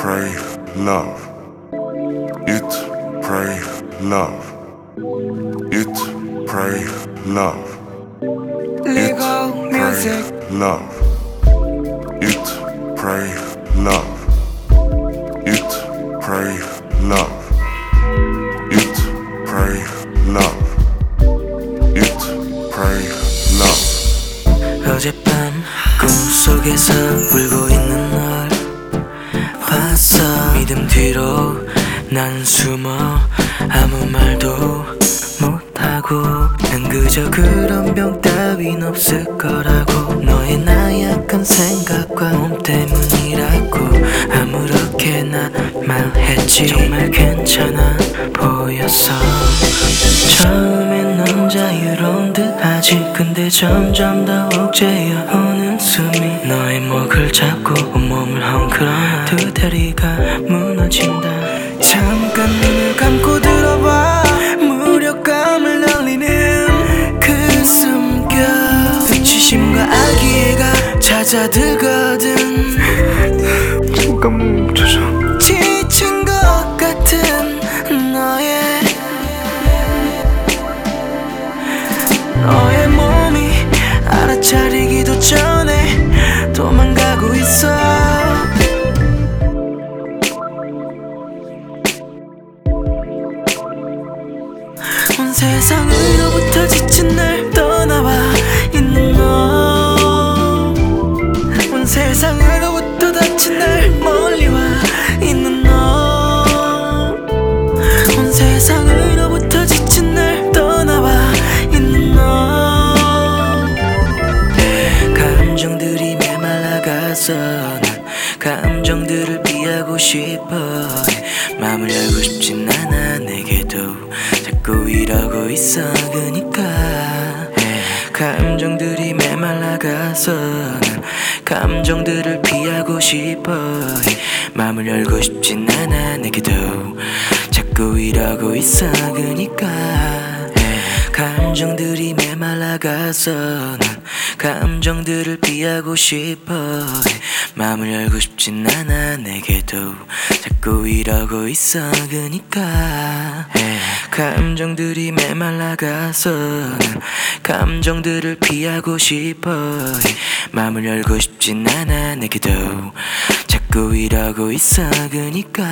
pray, love. Eat, pray, love. Eat, pray, love. Eat, Legal pray, music. love. Eat, pray, love. Eat, pray, love. Eat, pray, love. Eat, pray, love. 어젯밤 꿈속에서 울고 있는 널 봤어 믿음 뒤로 난 숨어 아무 말도 못하고. 난 그저 그런 병 따윈 없을 거라고. 너의 나약한 생각과 몸 때문이라고. 아무렇게나 말했지. 정말 괜찮아 보였어. 처음 점점 더 억제여 오는 숨이. 너의 목을 잡고 온몸을 헝클어놔 두 다리가 무너진다. 잠깐 눈을 감고 들어봐. 무력감을 날리는 그 숨결. 수치심과 악의가 찾아들거든. 잠깐 멈춰줘. 세상으로부터 지친 날 떠나와 있는 너온 세상으로부터 다친 날 멀리 와 있는 너온 세상으로부터 지친 날 떠나와 있는 너. 감정들이 메말라가서 난 감정들을 피하고 싶어. 마음을 열고 싶진 않아 자꾸 이러고 있어 그니까. 감정들이 메말라가서 난 감정들을 피하고 싶어. 마음을 열고 싶진 않아 내게도. 자꾸 이러고 있어 그니까. 감정들이 메말라가서 난 감정들을 피하고 싶어. 마음을 열고 싶진 않아 내게 도 자꾸 이러고 있어 그니까. 감정들이 메말라가서 난 감정들을 피하고 싶어. 마음을 열고 싶진 않아 내게도. 자꾸 이러고 있어 그니까